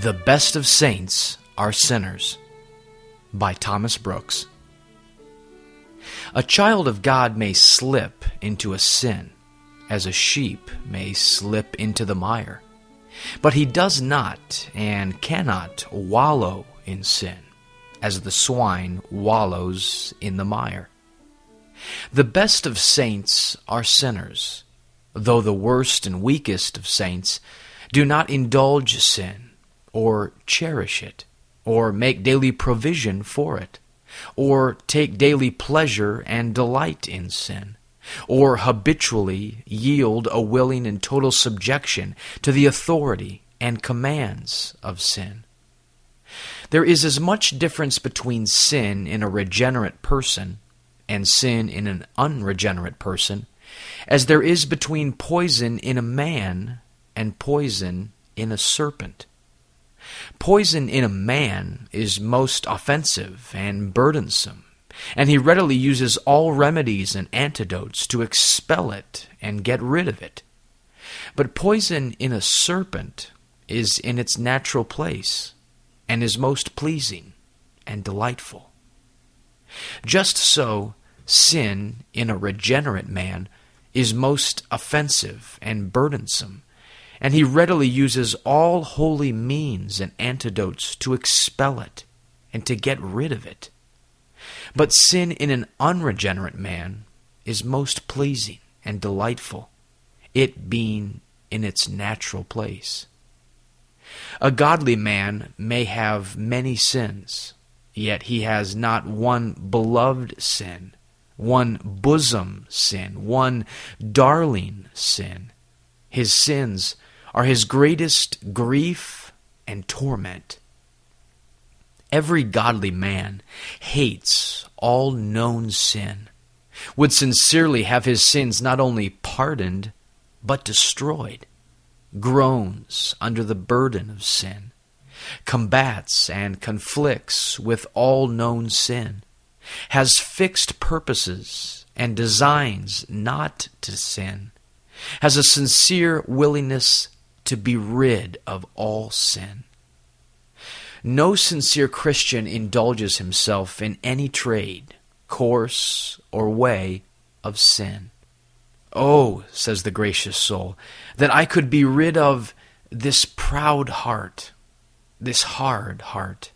The Best of Saints Are Sinners by Thomas Brooks. A child of God may slip into a sin, as a sheep may slip into the mire. But he does not and cannot wallow in sin, as the swine wallows in the mire. The best of saints are sinners, though the worst and weakest of saints do not indulge sin, or cherish it, or make daily provision for it, or take daily pleasure and delight in sin, or habitually yield a willing and total subjection to the authority and commands of sin. There is as much difference between sin in a regenerate person and sin in an unregenerate person as there is between poison in a man and poison in a serpent. Poison in a man is most offensive and burdensome, and he readily uses all remedies and antidotes to expel it and get rid of it. But poison in a serpent is in its natural place and is most pleasing and delightful. Just so, sin in a regenerate man is most offensive and burdensome, and he readily uses all holy means and antidotes to expel it and to get rid of it. But sin in an unregenerate man is most pleasing and delightful, it being in its natural place. A godly man may have many sins, yet he has not one beloved sin, one bosom sin, one darling sin. His sins are his greatest grief and torment. Every godly man hates all known sin, would sincerely have his sins not only pardoned, but destroyed, groans under the burden of sin, combats and conflicts with all known sin, has fixed purposes and designs not to sin, has a sincere willingness to be rid of all sin. No sincere Christian indulges himself in any trade, course, or way of sin. Oh, says the gracious soul, that I could be rid of this proud heart, this hard heart,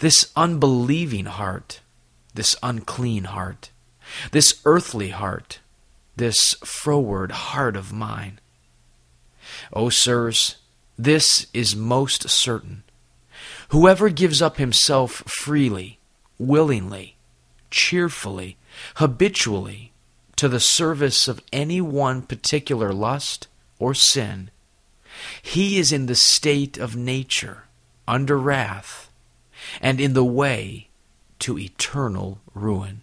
this unbelieving heart, this unclean heart, this earthly heart, this froward heart of mine. O sirs, this is most certain. Whoever gives up himself freely, willingly, cheerfully, habitually, to the service of any one particular lust or sin, he is in the state of nature, under wrath, and in the way to eternal ruin.